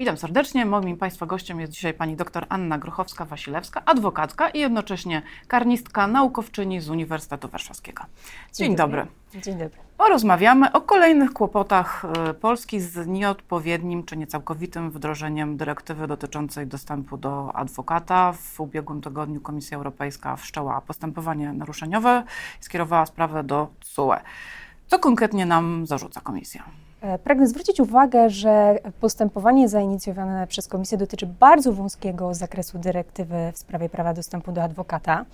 Witam serdecznie. Moim Państwa gościem jest dzisiaj pani dr Anna Grochowska-Wasilewska, adwokatka i jednocześnie karnistka, naukowczyni z Uniwersytetu Warszawskiego. Dzień, Dzień dobry. dobry. Dzień dobry. Porozmawiamy o kolejnych kłopotach e, Polski z nieodpowiednim czy niecałkowitym wdrożeniem dyrektywy dotyczącej dostępu do adwokata. W ubiegłym tygodniu Komisja Europejska wszczęła postępowanie naruszeniowe i skierowała sprawę do TSUE. Co konkretnie nam zarzuca Komisja? E, pragnę zwrócić uwagę, że postępowanie zainicjowane przez Komisję dotyczy bardzo wąskiego zakresu dyrektywy w sprawie prawa dostępu do adwokata.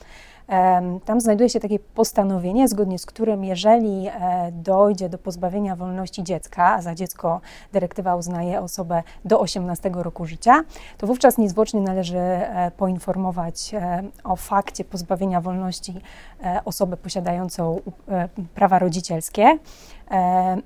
Tam znajduje się takie postanowienie, zgodnie z którym, jeżeli e, dojdzie do pozbawienia wolności dziecka, a za dziecko dyrektywa uznaje osobę do 18 roku życia, to wówczas niezwłocznie należy e, poinformować o fakcie pozbawienia wolności osobę posiadającą prawa rodzicielskie.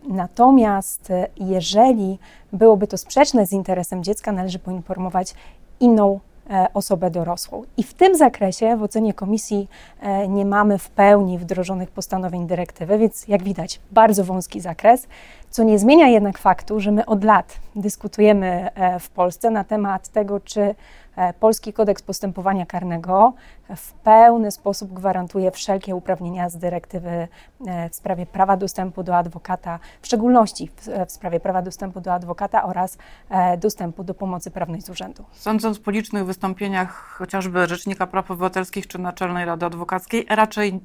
Natomiast jeżeli byłoby to sprzeczne z interesem dziecka, należy poinformować inną e, osobę dorosłą. I w tym zakresie w ocenie komisji e, nie mamy w pełni wdrożonych postanowień dyrektywy, więc jak widać, bardzo wąski zakres, co nie zmienia jednak faktu, że my od lat dyskutujemy e, w Polsce na temat tego, czy E, Polski Kodeks Postępowania Karnego w pełny sposób gwarantuje wszelkie uprawnienia z dyrektywy e, w sprawie prawa dostępu do adwokata, w szczególności w sprawie prawa dostępu do adwokata oraz e, dostępu do pomocy prawnej z urzędu. Sądząc po licznych wystąpieniach chociażby Rzecznika Praw Obywatelskich czy Naczelnej Rady Adwokackiej, raczej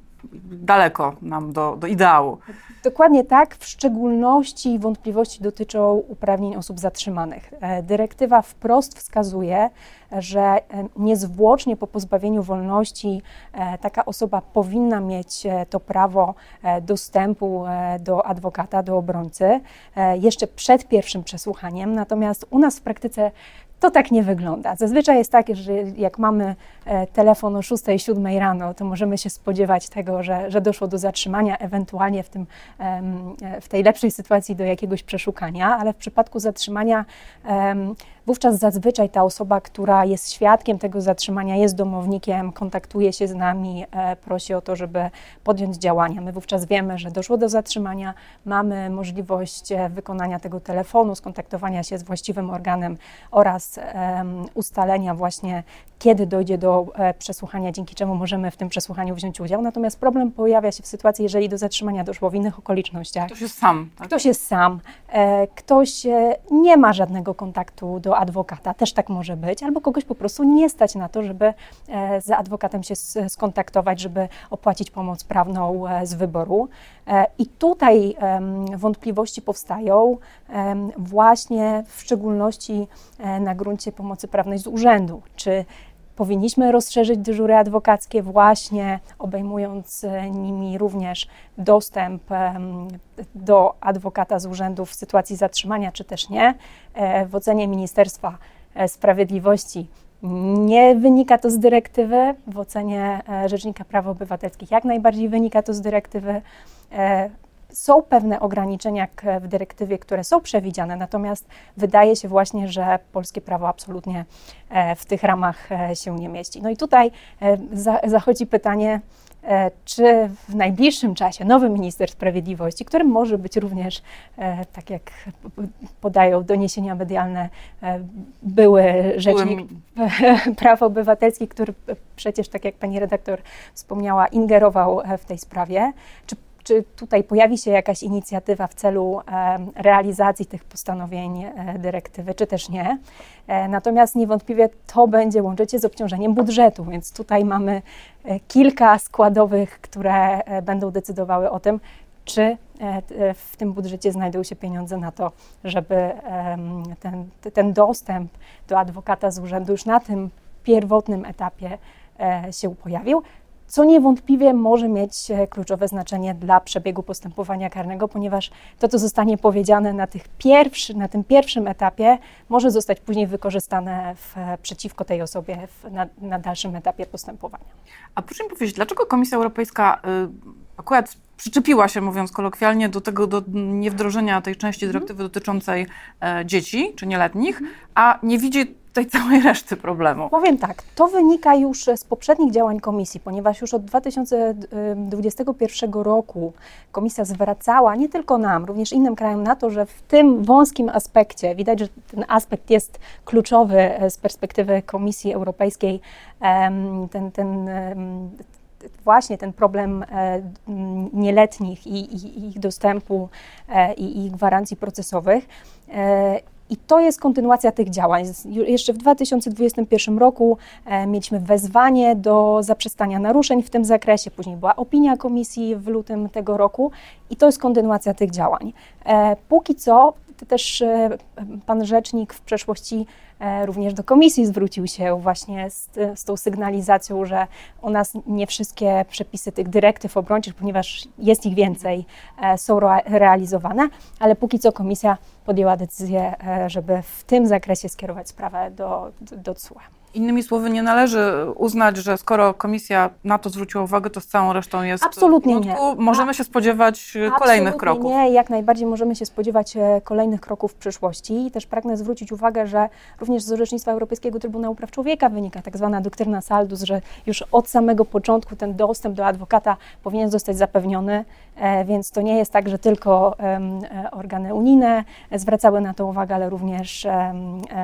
daleko nam do, do ideału. Dokładnie tak. W szczególności wątpliwości dotyczą uprawnień osób zatrzymanych. Dyrektywa wprost wskazuje, że e, niezwłocznie po pozbawieniu wolności e, taka osoba powinna mieć e, to prawo dostępu do adwokata, do obrońcy jeszcze przed pierwszym przesłuchaniem. Natomiast u nas w praktyce to tak nie wygląda. Zazwyczaj jest tak, że jak mamy telefon o 6-7 rano, to możemy się spodziewać tego, że, że doszło do zatrzymania, ewentualnie w, tym, w tej lepszej sytuacji do jakiegoś przeszukania, ale w przypadku zatrzymania wówczas zazwyczaj ta osoba, która jest świadkiem tego zatrzymania, jest domownikiem, kontaktuje się z nami, e, prosi o to, żeby podjąć działania. My wówczas wiemy, że doszło do zatrzymania, mamy możliwość e, wykonania tego telefonu, skontaktowania się z właściwym organem oraz ustalenia właśnie, kiedy dojdzie do e, przesłuchania, dzięki czemu możemy w tym przesłuchaniu wziąć udział. Natomiast problem pojawia się w sytuacji, jeżeli do zatrzymania doszło w innych okolicznościach. Ktoś jest sam. Tak? Ktoś jest sam, ktoś nie ma żadnego kontaktu do adwokata, też tak może być, albo kogoś po prostu nie stać na to, żeby e, z adwokatem się skontaktować, żeby opłacić pomoc prawną e, z wyboru. E, I tutaj wątpliwości powstają właśnie w szczególności na gruncie pomocy prawnej z urzędu. Czy powinniśmy rozszerzyć dyżury adwokackie, właśnie obejmując nimi również dostęp do adwokata z urzędu w sytuacji zatrzymania, czy też nie. E, w ocenie Ministerstwa e, Sprawiedliwości nie wynika to z dyrektywy, w ocenie e, Rzecznika Praw Obywatelskich jak najbardziej wynika to z dyrektywy. Są pewne ograniczenia w dyrektywie, które są przewidziane, natomiast wydaje się właśnie, że polskie prawo absolutnie w tych ramach się nie mieści. No i tutaj zachodzi pytanie, E, czy w najbliższym czasie nowy minister sprawiedliwości, którym może być również, e, tak jak podają doniesienia medialne, e, były rzecznik Byłem... praw obywatelskich, który przecież, tak jak pani redaktor wspomniała, ingerował w tej sprawie, czy czy tutaj pojawi się jakaś inicjatywa w celu realizacji tych postanowień e, dyrektywy, czy też nie. E, natomiast niewątpliwie to będzie łączyć się z obciążeniem budżetu, więc tutaj mamy e, kilka składowych, które będą decydowały o tym, czy w tym budżecie znajdą się pieniądze na to, żeby ten, ten dostęp do adwokata z urzędu już na tym pierwotnym etapie się pojawił co niewątpliwie może mieć e, kluczowe znaczenie dla przebiegu postępowania karnego, ponieważ to, co zostanie powiedziane na, tych pierwszy, na tym pierwszym etapie, może zostać później wykorzystane w, przeciwko tej osobie w, na, na, dalszym etapie postępowania. A proszę mi powiedzieć, dlaczego Komisja Europejska y, akurat przyczepiła się, mówiąc kolokwialnie, do tego do niewdrożenia tej części dyrektywy dotyczącej e, dzieci czy nieletnich, a nie widzi tej całej reszty problemu? Powiem tak, to wynika już z poprzednich działań komisji, ponieważ już od 2021 roku komisja zwracała nie tylko nam, również innym krajom na to, że w tym wąskim aspekcie, widać, że ten aspekt jest kluczowy e, z perspektywy Komisji Europejskiej, ten, ten, właśnie ten problem e, nieletnich i, ich dostępu e, i gwarancji procesowych. I to jest kontynuacja tych działań. Jeszcze w 2021 roku e, mieliśmy wezwanie do zaprzestania naruszeń w tym zakresie, później była opinia komisji w lutym tego roku i to jest kontynuacja tych działań. E, póki co też e, pan rzecznik w przeszłości e, również do komisji zwrócił się właśnie z, z tą sygnalizacją, że u nas nie wszystkie przepisy tych dyrektyw obrończych, ponieważ jest ich więcej, e, są realizowane, ale póki co komisja podjęła decyzję, żeby w tym zakresie skierować sprawę do, do, do CUE. Innymi słowy, nie należy uznać, że skoro komisja na to zwróciła uwagę, to z całą resztą jest Absolutnie nie. Możemy się spodziewać Absolutnie kolejnych kroków. Nie, jak najbardziej możemy się spodziewać e, kolejnych kroków w przyszłości. I też pragnę zwrócić uwagę, że również z orzecznictwa Europejskiego Trybunału Praw Człowieka wynika tak zwana doktryna Saldus, że już od samego początku ten dostęp do adwokata powinien zostać zapewniony, e, więc to nie jest tak, że tylko e, organy unijne zwracały na to uwagę, ale również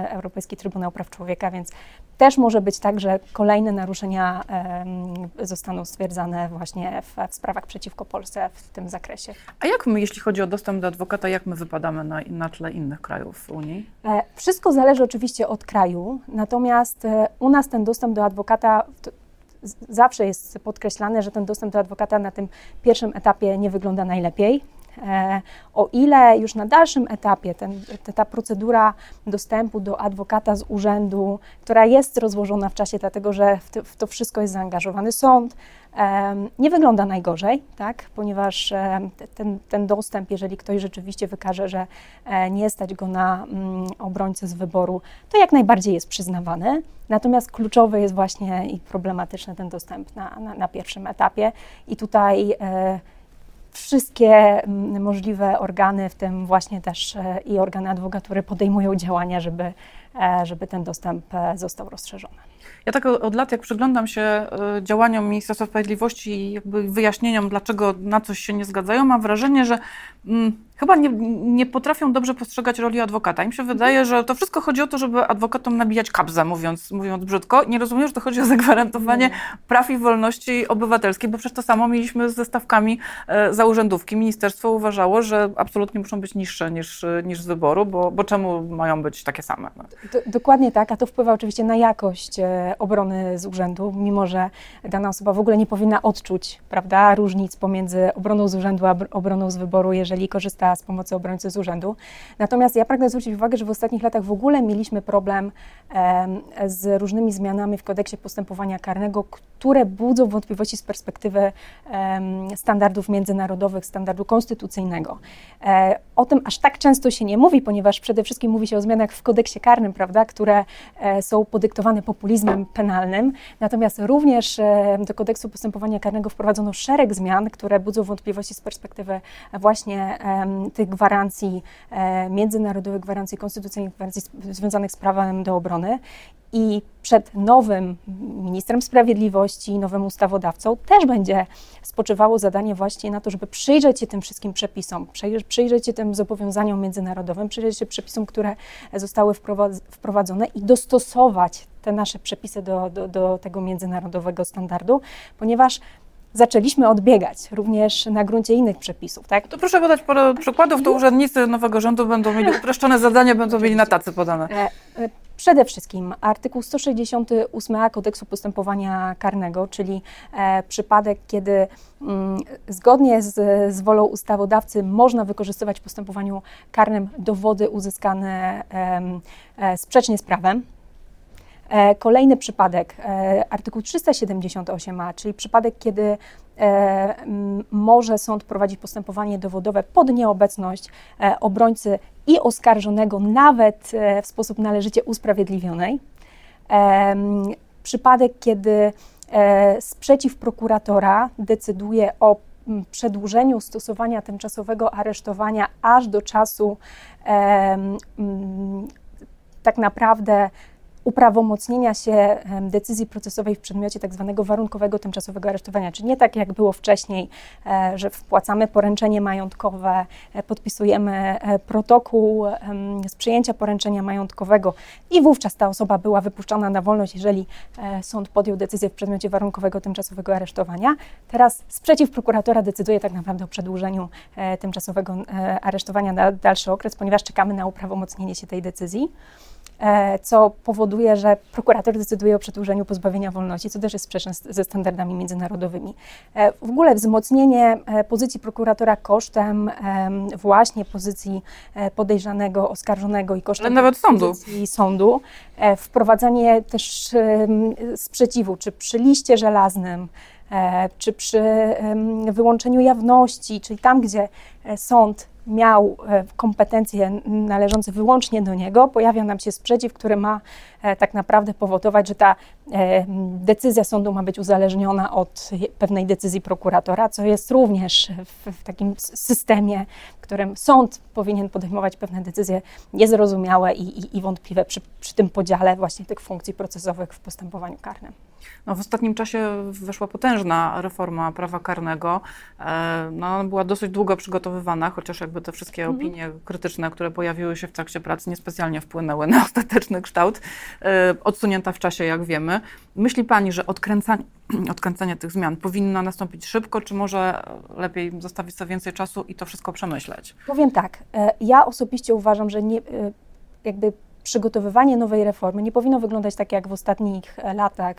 Europejski Trybunał Praw Człowieka, więc też może być tak, że kolejne naruszenia zostaną stwierdzane właśnie w, w, sprawach przeciwko Polsce w tym zakresie. A jak my, jeśli chodzi o dostęp do adwokata, jak my wypadamy na, na tle innych krajów Unii? E, wszystko zależy oczywiście od kraju, natomiast e, u nas ten dostęp do adwokata zawsze jest podkreślane, że ten dostęp do adwokata na tym pierwszym etapie nie wygląda najlepiej. E, o ile już na dalszym etapie ten, ta procedura dostępu do adwokata z urzędu, która jest rozłożona w czasie, dlatego że w to, wszystko jest zaangażowany sąd, nie wygląda najgorzej, tak? ponieważ ten, ten dostęp, jeżeli ktoś rzeczywiście wykaże, że e, nie stać go na mm, obrońcę z wyboru, to jak najbardziej jest przyznawany. Natomiast kluczowy jest właśnie i problematyczny ten dostęp na, na, na pierwszym etapie. I tutaj e, wszystkie mm, możliwe organy, w tym właśnie też e, i organy adwokatury podejmują działania, żeby, e, żeby ten dostęp e, został rozszerzony. Ja tak od lat, jak przyglądam się działaniom Ministerstwa Sprawiedliwości i jakby wyjaśnieniom, dlaczego na coś się nie zgadzają, mam wrażenie, że mm, chyba nie, nie, potrafią dobrze postrzegać roli adwokata. Im się wydaje, że to wszystko chodzi o to, żeby adwokatom nabijać kabzę, mówiąc, mówiąc brzydko. Nie rozumiem, że to chodzi o zagwarantowanie nie. praw i wolności obywatelskiej, bo przecież to samo mieliśmy ze stawkami e, za urzędówki. Ministerstwo uważało, że absolutnie muszą być niższe niż, niż z wyboru, bo, bo czemu mają być takie same? No. Do, dokładnie tak, a to wpływa oczywiście na jakość e, obrony z urzędu, mimo że dana osoba w ogóle nie powinna odczuć prawda, różnic pomiędzy obroną z urzędu a obroną z wyboru, jeżeli korzysta z pomocy obrońcy z urzędu. Natomiast ja pragnę zwrócić uwagę, że w ostatnich latach w ogóle mieliśmy problem z różnymi zmianami w kodeksie postępowania karnego, które budzą wątpliwości z perspektywy standardów międzynarodowych, standardu konstytucyjnego. E, o tym aż tak często się nie mówi, ponieważ przede wszystkim mówi się o zmianach w kodeksie karnym, prawda, które e, są podyktowane populizmem penalnym. Natomiast również e, do kodeksu postępowania karnego wprowadzono szereg zmian, które budzą wątpliwości z perspektywy właśnie tych gwarancji międzynarodowych, gwarancji konstytucyjnych, gwarancji związanych z prawem do obrony. I przed nowym ministrem sprawiedliwości, nowym ustawodawcą też będzie spoczywało zadanie właśnie na to, żeby przyjrzeć się tym wszystkim przepisom, przyjrzeć się tym zobowiązaniom międzynarodowym, przyjrzeć się przepisom, które zostały wprowadzone i dostosować te nasze przepisy do, do, do tego międzynarodowego standardu, ponieważ zaczęliśmy odbiegać również na gruncie innych przepisów. Tak? To proszę podać parę przykładów, to urzędnicy nowego rządu będą mieli uproszczone zadania, będą mieli na tacy podane. E, e, przede wszystkim artykuł 168a kodeksu postępowania karnego, czyli e, przypadek, kiedy mm, zgodnie z, z wolą ustawodawcy można wykorzystywać w postępowaniu karnym dowody uzyskane sprzecznie z prawem. E, kolejny przypadek, e, artykuł 378a, czyli przypadek, kiedy e, może sąd prowadzić postępowanie dowodowe pod nieobecność obrońcy i oskarżonego, nawet w sposób należycie usprawiedliwionej. Przypadek, kiedy sprzeciw prokuratora decyduje o przedłużeniu stosowania tymczasowego aresztowania aż do czasu tak naprawdę uprawomocnienia się decyzji procesowej w przedmiocie tak zwanego warunkowego tymczasowego aresztowania, czyli nie tak jak było wcześniej, e, że wpłacamy poręczenie majątkowe, e, podpisujemy e, protokół z przyjęcia poręczenia majątkowego i wówczas ta osoba była wypuszczona na wolność, jeżeli sąd podjął decyzję w przedmiocie warunkowego tymczasowego aresztowania. Teraz sprzeciw prokuratora decyduje tak naprawdę o przedłużeniu tymczasowego aresztowania na dalszy okres, ponieważ czekamy na uprawomocnienie się tej decyzji. E, co powoduje, że prokurator decyduje o przedłużeniu pozbawienia wolności, co też jest sprzeczne ze standardami międzynarodowymi. E, w ogóle wzmocnienie e, pozycji prokuratora kosztem właśnie pozycji podejrzanego, oskarżonego i kosztem nawet sądu. pozycji sądu, wprowadzanie też sprzeciwu, czy przy liście żelaznym, czy przy wyłączeniu jawności, czyli tam, gdzie sąd miał e, kompetencje należące wyłącznie do niego, pojawia nam się sprzeciw, który ma e, tak naprawdę powodować, że ta e, decyzja sądu ma być uzależniona od pewnej decyzji prokuratora, co jest również w, takim systemie, którym sąd powinien podejmować pewne decyzje niezrozumiałe i, i, i wątpliwe przy, przy tym podziale właśnie tych funkcji procesowych w postępowaniu karnym. No, w ostatnim czasie weszła potężna reforma prawa karnego. No, była dosyć długo przygotowywana, chociaż jakby te wszystkie mhm. opinie krytyczne, które pojawiły się w trakcie pracy, niespecjalnie wpłynęły na ostateczny kształt, e, odsunięta w czasie, jak wiemy. Myśli Pani, że odkręcanie, odkręcanie tych zmian powinno nastąpić szybko, czy może lepiej zostawić sobie więcej czasu i to wszystko przemyśleć? Powiem tak. E, ja osobiście uważam, że nie, e, jakby przygotowywanie nowej reformy nie powinno wyglądać tak jak w ostatnich latach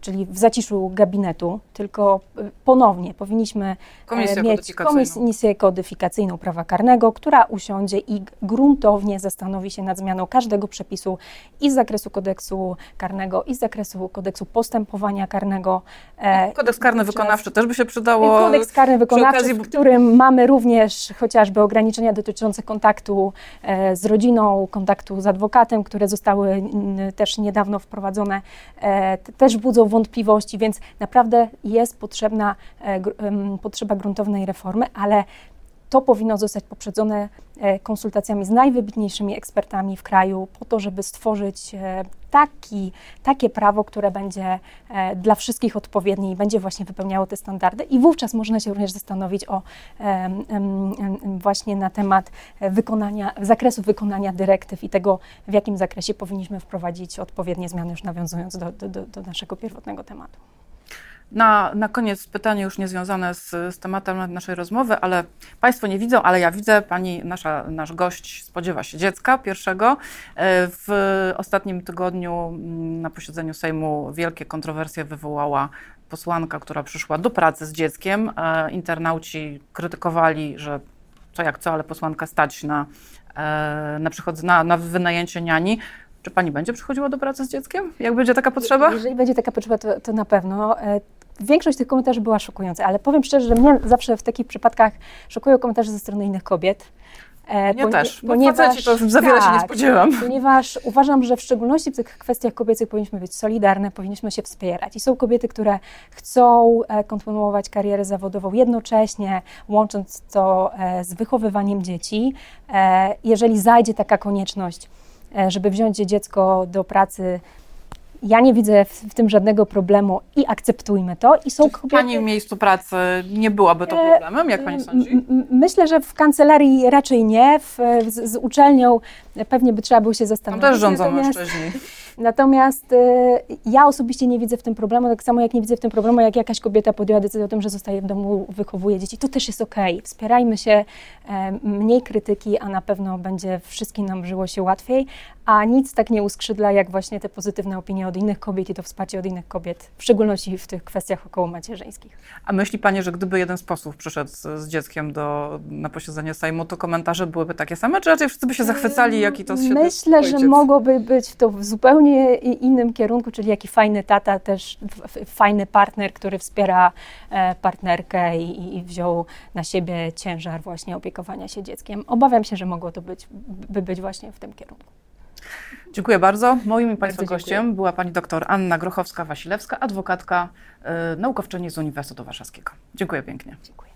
czyli w zaciszu gabinetu, tylko y, ponownie powinniśmy e, Komisję mieć komisję kodyfikacyjną prawa karnego, która usiądzie i gruntownie zastanowi się nad zmianą każdego przepisu i z zakresu kodeksu karnego, i z zakresu kodeksu postępowania karnego. E, Kodeks karny wykonawczy też by się przydało. Kodeks karny wykonawczy, okazji... w którym mamy również chociażby ograniczenia dotyczące kontaktu e, z rodziną, kontaktu z adwokatem, które zostały też niedawno wprowadzone, też budzą wątpliwości, więc naprawdę jest potrzebna, e, potrzeba gruntownej reformy, ale to powinno zostać poprzedzone e, konsultacjami z najwybitniejszymi ekspertami w kraju, po to, żeby stworzyć e, taki, takie prawo, które będzie dla wszystkich odpowiednie i będzie właśnie wypełniało te standardy. I wówczas można się również zastanowić o właśnie na temat wykonania, zakresu wykonania dyrektyw i tego, w jakim zakresie powinniśmy wprowadzić odpowiednie zmiany, już nawiązując do, do, do naszego pierwotnego tematu. Na, na koniec pytanie już niezwiązane z, z tematem naszej rozmowy, ale Państwo nie widzą, ale ja widzę, pani, nasza, nasz gość spodziewa się dziecka pierwszego. E, w ostatnim tygodniu mm, na posiedzeniu Sejmu wielkie kontrowersje wywołała posłanka, która przyszła do pracy z dzieckiem. E, internauci krytykowali, że co jak co, ale posłanka stać na, e, na, na, na wynajęcie niani. Czy pani będzie przychodziła do pracy z dzieckiem? Jak będzie taka potrzeba? Jeżeli będzie taka potrzeba, to, to na pewno większość tych komentarzy była szokująca, ale powiem szczerze, że mnie zawsze w takich przypadkach szokują komentarze ze strony innych kobiet. E, ja też, ponieważ, to już za wiele tak, się nie tak, spodziewam. Ponieważ uważam, że w szczególności w tych kwestiach kobiecych powinniśmy być solidarne, powinniśmy się wspierać. I są kobiety, które chcą e, kontynuować karierę zawodową jednocześnie, łącząc to e, z wychowywaniem dzieci. Jeżeli zajdzie taka konieczność, żeby wziąć dziecko do pracy ja nie widzę w, w, tym żadnego problemu i akceptujmy to. I są Czy w kobiety... Pani miejscu pracy nie byłaby to e, problemem, jak Pani sądzi? Myślę, że w kancelarii raczej nie. W, z, z, uczelnią pewnie by trzeba było się zastanowić. Tam też rządzą Natomiast... mężczyźni. Natomiast y, ja osobiście nie widzę w tym problemu, tak samo jak nie widzę w tym problemu, jak jakaś kobieta podjęła decyzję o tym, że zostaje w domu, wychowuje dzieci. To też jest okej. Okay. Wspierajmy się, mniej krytyki, a na pewno będzie wszystkim nam żyło się łatwiej, a nic tak nie uskrzydla, jak właśnie te pozytywne opinie od innych kobiet i to wsparcie od innych kobiet, w szczególności w tych kwestiach około macierzyńskich. A myśli Pani, że gdyby jeden z posłów przyszedł z, z dzieckiem do, na posiedzenie Sejmu, to komentarze byłyby takie same, czy raczej wszyscy by się zachwycali, jaki to jest Myślę, że mogłoby być to w zupełnie innym kierunku, czyli jaki fajny tata, też fajny partner, który wspiera e, partnerkę i, i wziął na siebie ciężar właśnie opiekowania się dzieckiem. Obawiam się, że mogło to być, by być właśnie w tym kierunku. Dziękuję bardzo. Moim i Państwa gościem była pani doktor Anna Grochowska-Wasilewska, adwokatka, yy, naukowczyni z Uniwersytetu Warszawskiego. Dziękuję pięknie. Dziękuję.